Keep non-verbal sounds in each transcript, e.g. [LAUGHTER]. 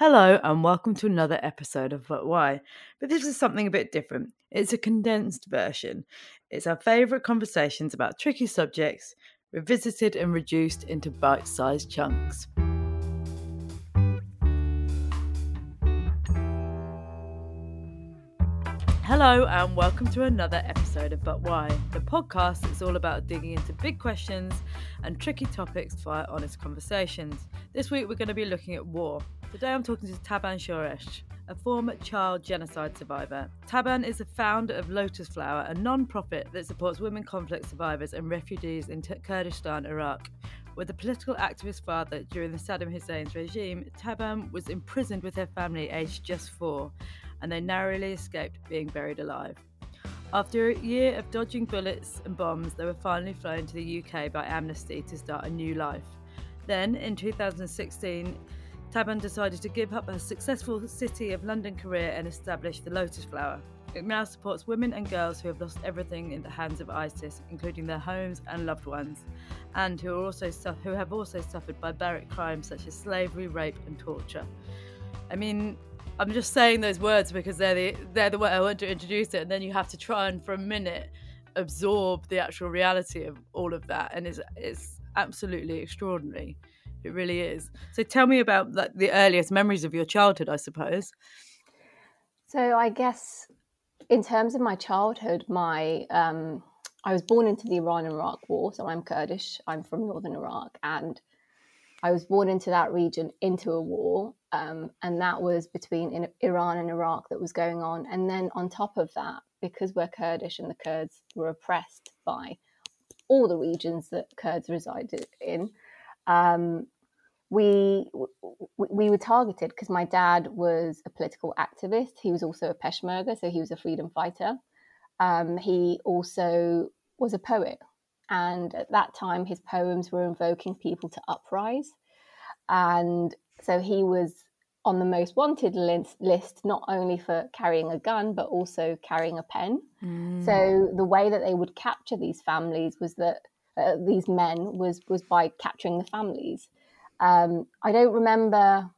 Hello, and welcome to another episode of But Why. But this is something a bit different. It's a condensed version. It's our favourite conversations about tricky subjects, revisited and reduced into bite sized chunks. Hello, and welcome to another episode of But Why, the podcast that's all about digging into big questions and tricky topics via honest conversations. This week, we're going to be looking at war. Today, I'm talking to Taban Shoresh, a former child genocide survivor. Taban is the founder of Lotus Flower, a non profit that supports women conflict survivors and refugees in Kurdistan, Iraq. With a political activist father during the Saddam Hussein's regime, Taban was imprisoned with her family aged just four and they narrowly escaped being buried alive. After a year of dodging bullets and bombs, they were finally flown to the UK by Amnesty to start a new life. Then, in 2016, Taban decided to give up her successful City of London career and establish the Lotus Flower. It now supports women and girls who have lost everything in the hands of ISIS, including their homes and loved ones, and who, are also su- who have also suffered barbaric crimes such as slavery, rape, and torture. I mean, I'm just saying those words because they're the they're the way I want to introduce it, and then you have to try and for a minute absorb the actual reality of all of that, and it's it's absolutely extraordinary. It really is. So tell me about like the earliest memories of your childhood, I suppose. So I guess in terms of my childhood, my um, I was born into the Iran-Iraq War, so I'm Kurdish. I'm from northern Iraq, and I was born into that region into a war, um, and that was between Iran and Iraq that was going on. And then on top of that, because we're Kurdish and the Kurds were oppressed by all the regions that Kurds resided in, um, we we were targeted because my dad was a political activist. He was also a Peshmerga, so he was a freedom fighter. Um, he also was a poet. And at that time, his poems were invoking people to uprise. And so he was on the most wanted list, not only for carrying a gun, but also carrying a pen. Mm. So the way that they would capture these families was that uh, these men was was by capturing the families. Um, I don't remember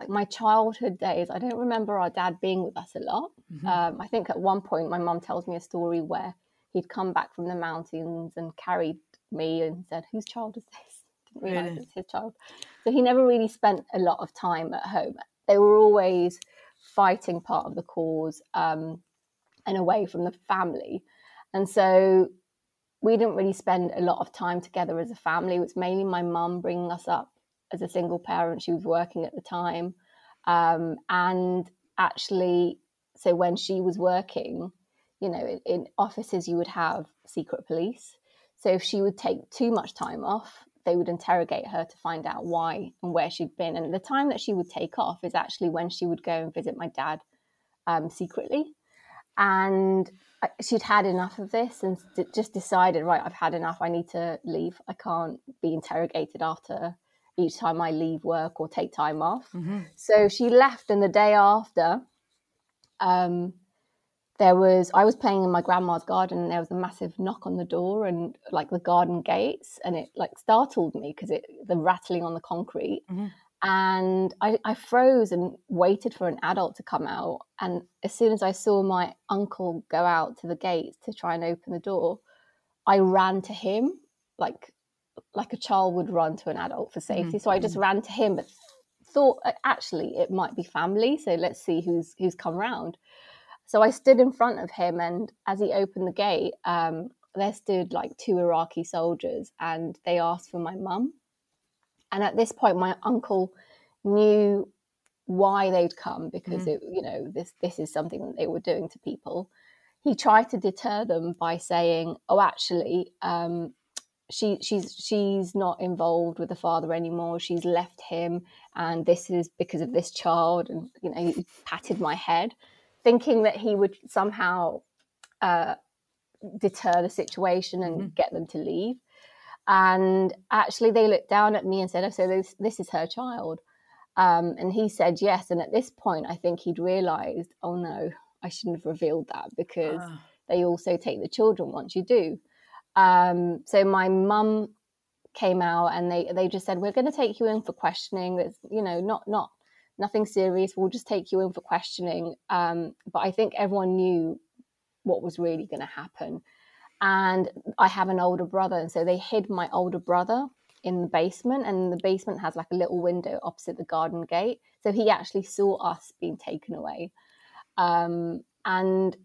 like my childhood days. I don't remember our dad being with us a lot. Mm-hmm. Um, I think at one point my mom tells me a story where he'd come back from the mountains and carried me and said, "Whose child is this?" [LAUGHS] Didn't realize really? it's his child. So he never really spent a lot of time at home. They were always fighting part of the cause um, and away from the family, and so we didn't really spend a lot of time together as a family. It was mainly my mum bringing us up as a single parent. She was working at the time, um, and actually, so when she was working you know, in, in offices you would have secret police. So if she would take too much time off, they would interrogate her to find out why and where she'd been. And the time that she would take off is actually when she would go and visit my dad um, secretly. And she'd had enough of this and just decided, right, I've had enough. I need to leave. I can't be interrogated after each time I leave work or take time off. Mm-hmm. So she left, and the day after, um, there was I was playing in my grandma's garden and there was a massive knock on the door and like the garden gates and it like startled me because it the rattling on the concrete mm-hmm. And I, I froze and waited for an adult to come out and as soon as I saw my uncle go out to the gates to try and open the door I ran to him like like a child would run to an adult for safety mm-hmm. so I just mm-hmm. ran to him but thought actually it might be family so let's see who's who's come round so I stood in front of him, and as he opened the gate, um, there stood like two Iraqi soldiers, and they asked for my mum. And at this point, my uncle knew why they'd come because mm. it, you know, this this is something that they were doing to people. He tried to deter them by saying, "Oh, actually, um, she she's she's not involved with the father anymore. She's left him, and this is because of this child." And you know, he patted my head thinking that he would somehow uh, deter the situation and mm-hmm. get them to leave. And actually, they looked down at me and said, "Oh, so this this is her child." Um, and he said yes. And at this point, I think he'd realised, "Oh no, I shouldn't have revealed that because uh. they also take the children once you do." Um, so my mum came out and they they just said we're going to take you in for questioning. It's you know not not nothing serious. We'll just take you in for questioning. Um, but I think everyone knew what was really going to happen. And I have an older brother, and so they hid my older brother in the basement, and the basement has like a little window opposite the garden gate. So he actually saw us being taken away. Um, and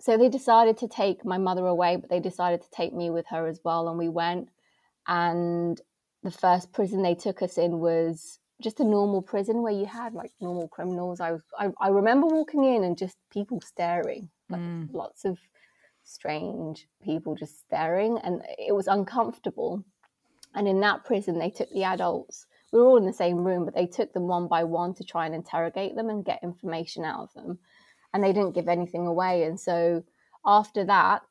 so they decided to take my mother away, but they decided to take me with her as well. And we went. And the first prison they took us in was just a normal prison where you had like normal criminals. I was I, I remember walking in and just people staring, like mm. lots of strange people just staring, and it was uncomfortable. And in that prison, they took the adults. We were all in the same room, but they took them one by one to try and interrogate them and get information out of them. And they didn't give anything away. And so after that,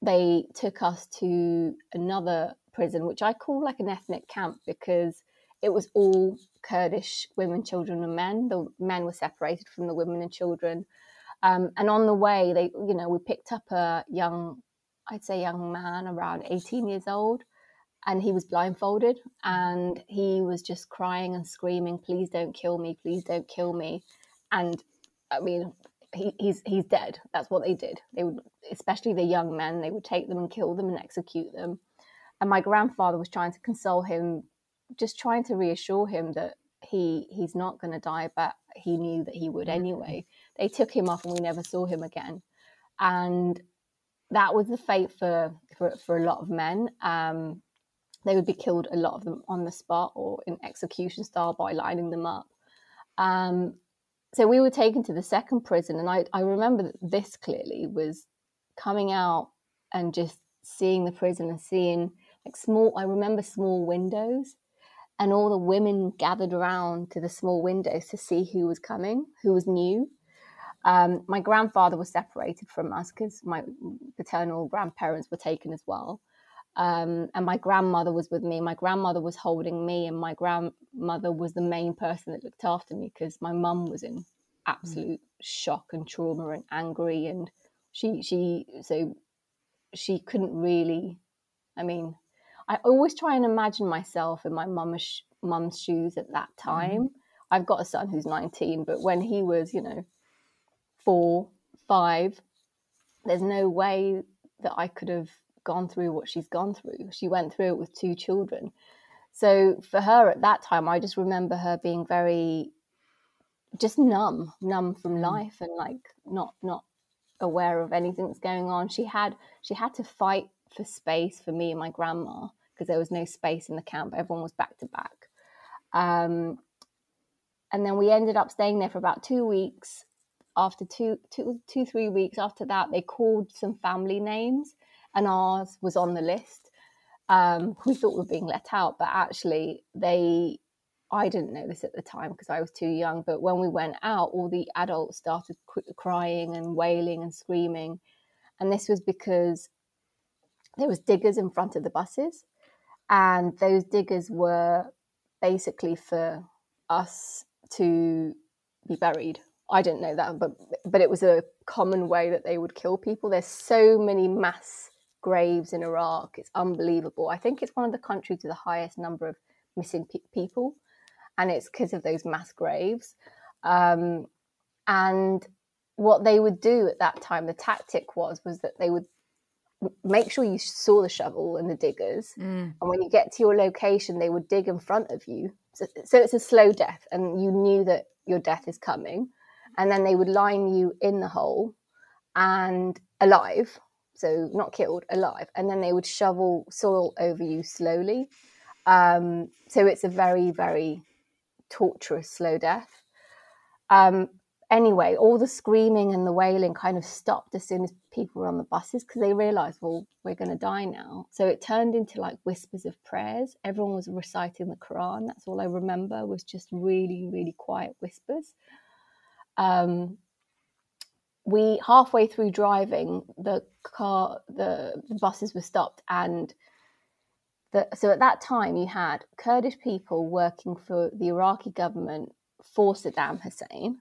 they took us to another prison, which I call like an ethnic camp because it was all Kurdish women, children, and men. The men were separated from the women and children. Um, and on the way, they, you know, we picked up a young, I'd say, young man around 18 years old, and he was blindfolded, and he was just crying and screaming, "Please don't kill me! Please don't kill me!" And I mean, he, he's he's dead. That's what they did. They would, especially the young men, they would take them and kill them and execute them. And my grandfather was trying to console him just trying to reassure him that he he's not going to die, but he knew that he would mm-hmm. anyway. They took him off, and we never saw him again. And that was the fate for for, for a lot of men. Um, they would be killed, a lot of them on the spot or in execution style by lining them up. Um, so we were taken to the second prison, and I, I remember this clearly was coming out and just seeing the prison and seeing like small. I remember small windows and all the women gathered around to the small windows to see who was coming, who was new. Um, my grandfather was separated from us because my paternal grandparents were taken as well. Um, and my grandmother was with me. My grandmother was holding me, and my grandmother was the main person that looked after me because my mum was in absolute mm. shock and trauma and angry, and she she so she couldn't really. I mean, I always try and imagine myself in my mum's mum's shoes at that mm-hmm. time. Mm-hmm. I've got a son who's 19, but when he was, you know, four, five, there's no way that I could have gone through what she's gone through. She went through it with two children. So for her at that time, I just remember her being very just numb, numb from mm. life and like not not aware of anything that's going on. She had she had to fight for space for me and my grandma because there was no space in the camp. Everyone was back to back. Um, and then we ended up staying there for about two weeks. After two, two, two, three weeks after that, they called some family names, and ours was on the list. Um, we thought we were being let out, but actually, they I didn't know this at the time because I was too young. But when we went out, all the adults started crying and wailing and screaming, and this was because there was diggers in front of the buses and those diggers were basically for us to be buried i didn't know that but but it was a common way that they would kill people there's so many mass graves in iraq it's unbelievable i think it's one of the countries with the highest number of missing pe- people and it's because of those mass graves um, and what they would do at that time the tactic was was that they would make sure you saw the shovel and the diggers. Mm. And when you get to your location, they would dig in front of you. So, so, it's a slow death, and you knew that your death is coming. And then they would line you in the hole and alive, so not killed, alive. And then they would shovel soil over you slowly. Um, so it's a very, very torturous slow death. Um, anyway, all the screaming and the wailing kind of stopped as soon as people were on the buses because they realized, well, we're going to die now. So it turned into like whispers of prayers. Everyone was reciting the Quran. That's all I remember was just really, really quiet whispers. Um, we halfway through driving, the car, the, the buses were stopped, and the, so at that time you had Kurdish people working for the Iraqi government for Saddam Hussein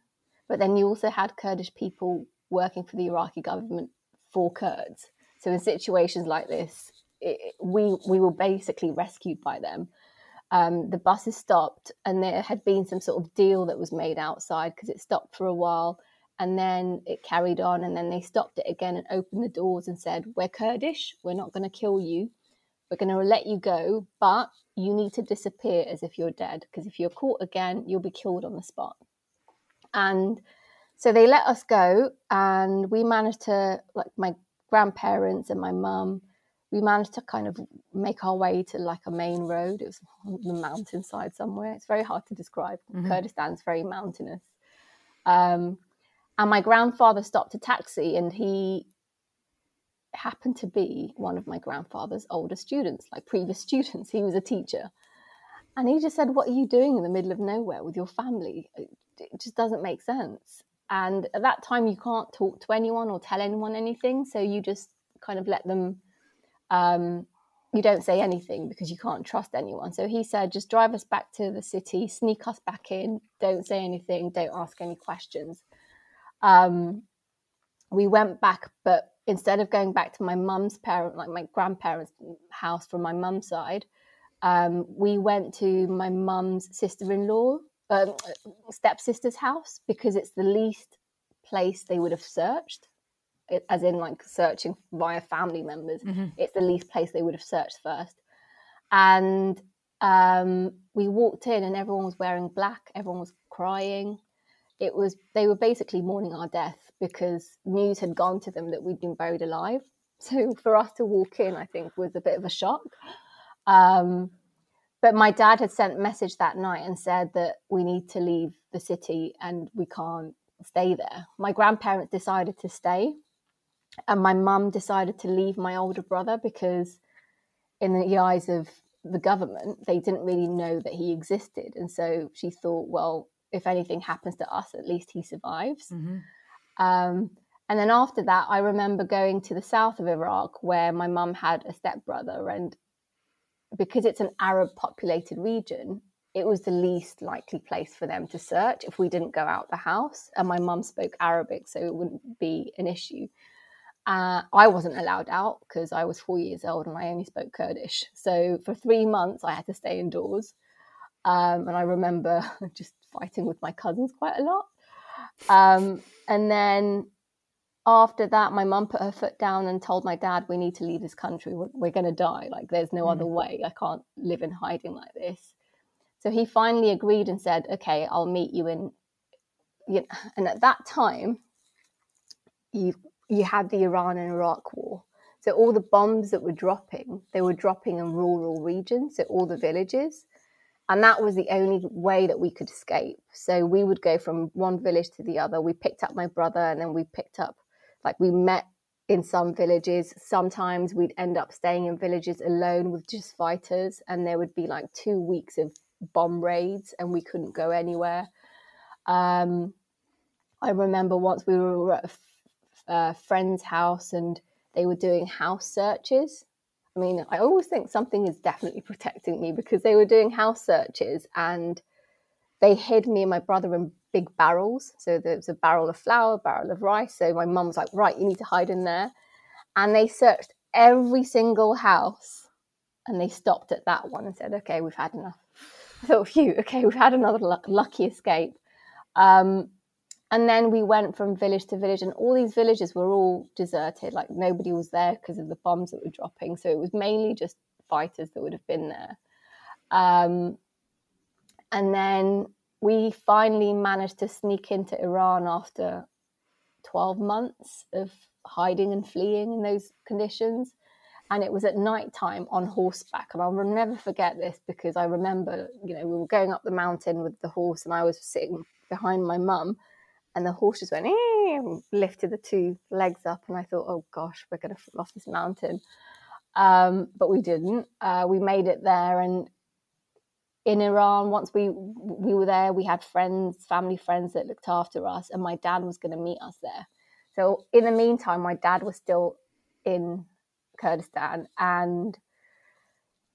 but then you also had Kurdish people working for the Iraqi government for Kurds. So in situations like this, it, we we were basically rescued by them. Um, the buses stopped, and there had been some sort of deal that was made outside because it stopped for a while, and then it carried on, and then they stopped it again and opened the doors and said, "We're Kurdish. We're not going to kill you. We're going to let you go, but you need to disappear as if you're dead because if you're caught again, you'll be killed on the spot." And so they let us go, and we managed to like my grandparents and my mum we managed to kind of make our way to like a main road. It was on the mountainside somewhere. It's very hard to describe. Mm-hmm. Kurdistan's very mountainous. Um, and my grandfather stopped a taxi and he happened to be one of my grandfather's older students, like previous [LAUGHS] students. He was a teacher. And he just said, What are you doing in the middle of nowhere with your family? It just doesn't make sense. And at that time, you can't talk to anyone or tell anyone anything. So you just kind of let them, um, you don't say anything because you can't trust anyone. So he said, just drive us back to the city, sneak us back in, don't say anything, don't ask any questions. Um, we went back, but instead of going back to my mum's parent, like my grandparents' house from my mum's side, um, we went to my mum's sister in law um, stepsister's house because it's the least place they would have searched, as in like searching via family members. Mm-hmm. It's the least place they would have searched first. And um, we walked in and everyone was wearing black, everyone was crying. It was they were basically mourning our death because news had gone to them that we'd been buried alive. [LAUGHS] So for us to walk in, I think was a bit of a shock. Um, but my dad had sent a message that night and said that we need to leave the city and we can't stay there. My grandparents decided to stay, and my mum decided to leave my older brother because, in the eyes of the government, they didn't really know that he existed. And so she thought, well, if anything happens to us, at least he survives. Mm-hmm. Um, and then after that, I remember going to the south of Iraq where my mum had a stepbrother, and because it's an Arab populated region, it was the least likely place for them to search if we didn't go out the house. And my mum spoke Arabic, so it wouldn't be an issue. Uh, I wasn't allowed out because I was four years old and I only spoke Kurdish. So for three months, I had to stay indoors. Um, and I remember [LAUGHS] just fighting with my cousins quite a lot. Um, and then after that, my mum put her foot down and told my dad, "We need to leave this country. We're, we're going to die. Like, there's no mm. other way. I can't live in hiding like this." So he finally agreed and said, "Okay, I'll meet you in." You know, and at that time, you you had the Iran and Iraq war. So all the bombs that were dropping, they were dropping in rural regions, so all the villages. And that was the only way that we could escape. So we would go from one village to the other. We picked up my brother and then we picked up like we met in some villages. Sometimes we'd end up staying in villages alone with just fighters, and there would be like two weeks of bomb raids, and we couldn't go anywhere. Um, I remember once we were at a uh, friend's house and they were doing house searches. I mean, I always think something is definitely [LAUGHS] protecting me because they were doing house searches and they hid me and my brother in big barrels. So there was a barrel of flour, a barrel of rice. So my mum was like, right, you need to hide in there. And they searched every single house and they stopped at that one and said, okay, we've had enough. [LAUGHS] I thought, phew, okay, we've had another l- lucky escape. Um, and then we went from village to village, and all these villages were all deserted. Like nobody was there because of the bombs that were dropping. So it was mainly just fighters that would have been there. Um, and then we finally managed to sneak into Iran after 12 months of hiding and fleeing in those conditions. And it was at night time on horseback. And I'll never forget this because I remember, you know, we were going up the mountain with the horse and I was sitting behind my mum and the horses went, and lifted the two legs up. And I thought, oh gosh, we're going to fall off this mountain. Um, but we didn't. Uh, we made it there and in Iran, once we we were there, we had friends, family friends that looked after us, and my dad was going to meet us there. So in the meantime, my dad was still in Kurdistan, and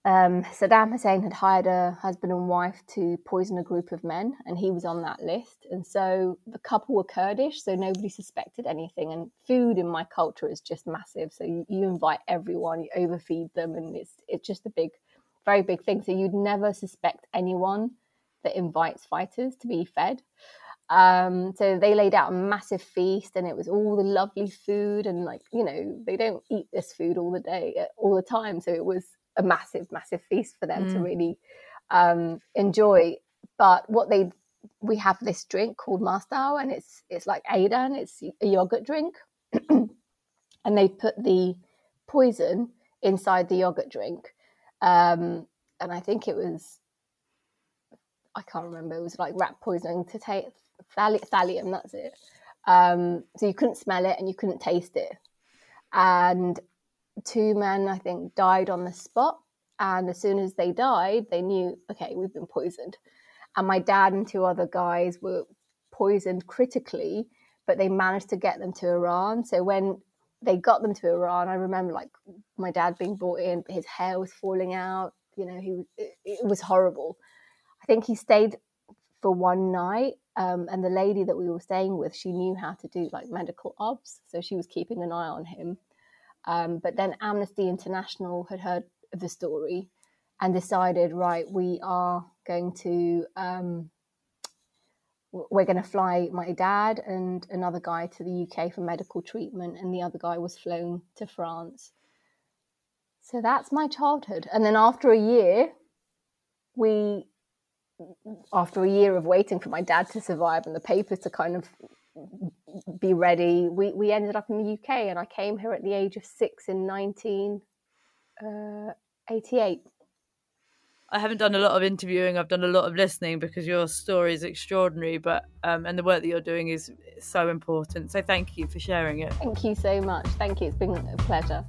um, Saddam Hussein had hired a husband and wife to poison a group of men, and he was on that list. And so the couple were Kurdish, so nobody suspected anything. And food in my culture is just massive. So you, you invite everyone, you overfeed them, and it's it's just a big, very big thing. So you'd never suspect anyone that invites fighters to be fed. Um, so they laid out a massive feast, and it was all the lovely food, and like you know, they don't eat this food all the day, all the time. So it was a massive, massive feast for them mm. to really um, enjoy. But what they we have this drink called Mastau, and it's it's like Ayran, it's a yogurt drink, [CLEARS THROAT] and they put the poison inside the yogurt drink, um, and I think it was I can't remember. It was like rat poisoning to take thallium. That's it. Um, so you couldn't smell it and you couldn't taste it, and two men, I think, died on the spot. And as soon as they died, they knew, okay, we've been poisoned. And my dad and two other guys were poisoned critically, but they managed to get them to Iran. So when they got them to Iran, I remember like my dad being brought in, his hair was falling out. You know, he was, it, it was horrible. I think he stayed for one night. Um, and the lady that we were staying with, she knew how to do like medical obs. So she was keeping an eye on him. Um, but then Amnesty International had heard of the story and decided, right, we are going to um, we're going to fly my dad and another guy to the UK for medical treatment, and the other guy was flown to France. So that's my childhood. And then after a year, we, after a year of waiting for my dad to survive and the papers to kind of be ready. We we ended up in the UK, and I came here at the age of six in nineteen uh, eighty eight. I haven't done a lot of interviewing. I've done a lot of listening because your story is extraordinary, but um, and the work that you're doing is so important. So thank you for sharing it. Thank you so much. Thank you. It's been a pleasure.